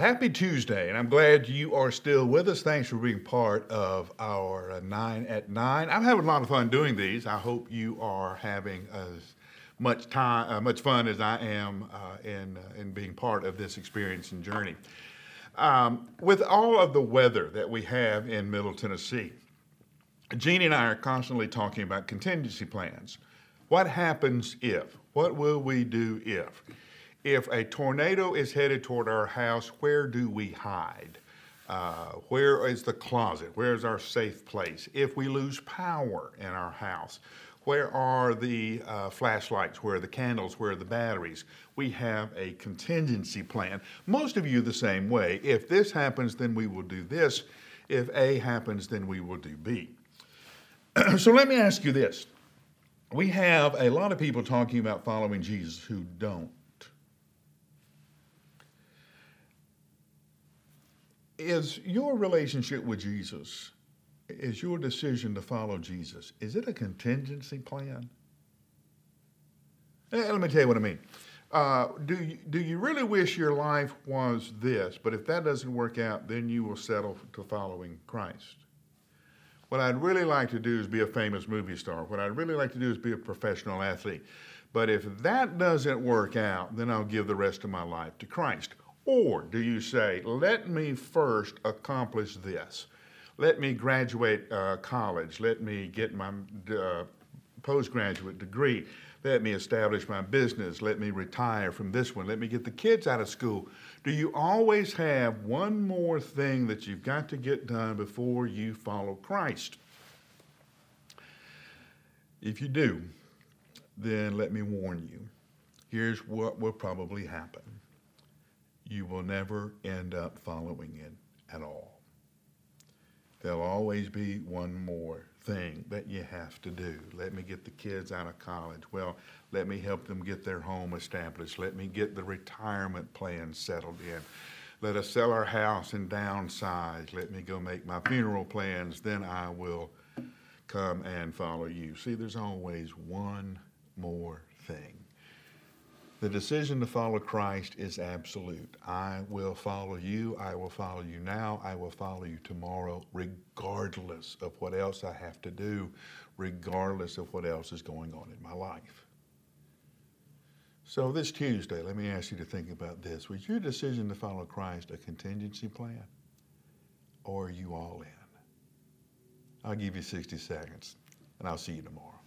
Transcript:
Happy Tuesday, and I'm glad you are still with us. Thanks for being part of our uh, 9 at 9. I'm having a lot of fun doing these. I hope you are having as much time, uh, much fun as I am uh, in, uh, in being part of this experience and journey. Um, with all of the weather that we have in Middle Tennessee, Jeannie and I are constantly talking about contingency plans. What happens if? What will we do if? If a tornado is headed toward our house, where do we hide? Uh, where is the closet? Where is our safe place? If we lose power in our house, where are the uh, flashlights? Where are the candles? Where are the batteries? We have a contingency plan. Most of you the same way. If this happens, then we will do this. If A happens, then we will do B. so let me ask you this. We have a lot of people talking about following Jesus who don't. Is your relationship with Jesus, is your decision to follow Jesus, is it a contingency plan? Let me tell you what I mean. Uh, do, you, do you really wish your life was this, but if that doesn't work out, then you will settle to following Christ? What I'd really like to do is be a famous movie star. What I'd really like to do is be a professional athlete. But if that doesn't work out, then I'll give the rest of my life to Christ. Or do you say, let me first accomplish this? Let me graduate uh, college. Let me get my uh, postgraduate degree. Let me establish my business. Let me retire from this one. Let me get the kids out of school. Do you always have one more thing that you've got to get done before you follow Christ? If you do, then let me warn you. Here's what will probably happen you will never end up following it at all. There'll always be one more thing that you have to do. Let me get the kids out of college. Well, let me help them get their home established. Let me get the retirement plan settled in. Let us sell our house and downsize. Let me go make my funeral plans. Then I will come and follow you. See, there's always one more thing. The decision to follow Christ is absolute. I will follow you. I will follow you now. I will follow you tomorrow, regardless of what else I have to do, regardless of what else is going on in my life. So, this Tuesday, let me ask you to think about this. Was your decision to follow Christ a contingency plan, or are you all in? I'll give you 60 seconds, and I'll see you tomorrow.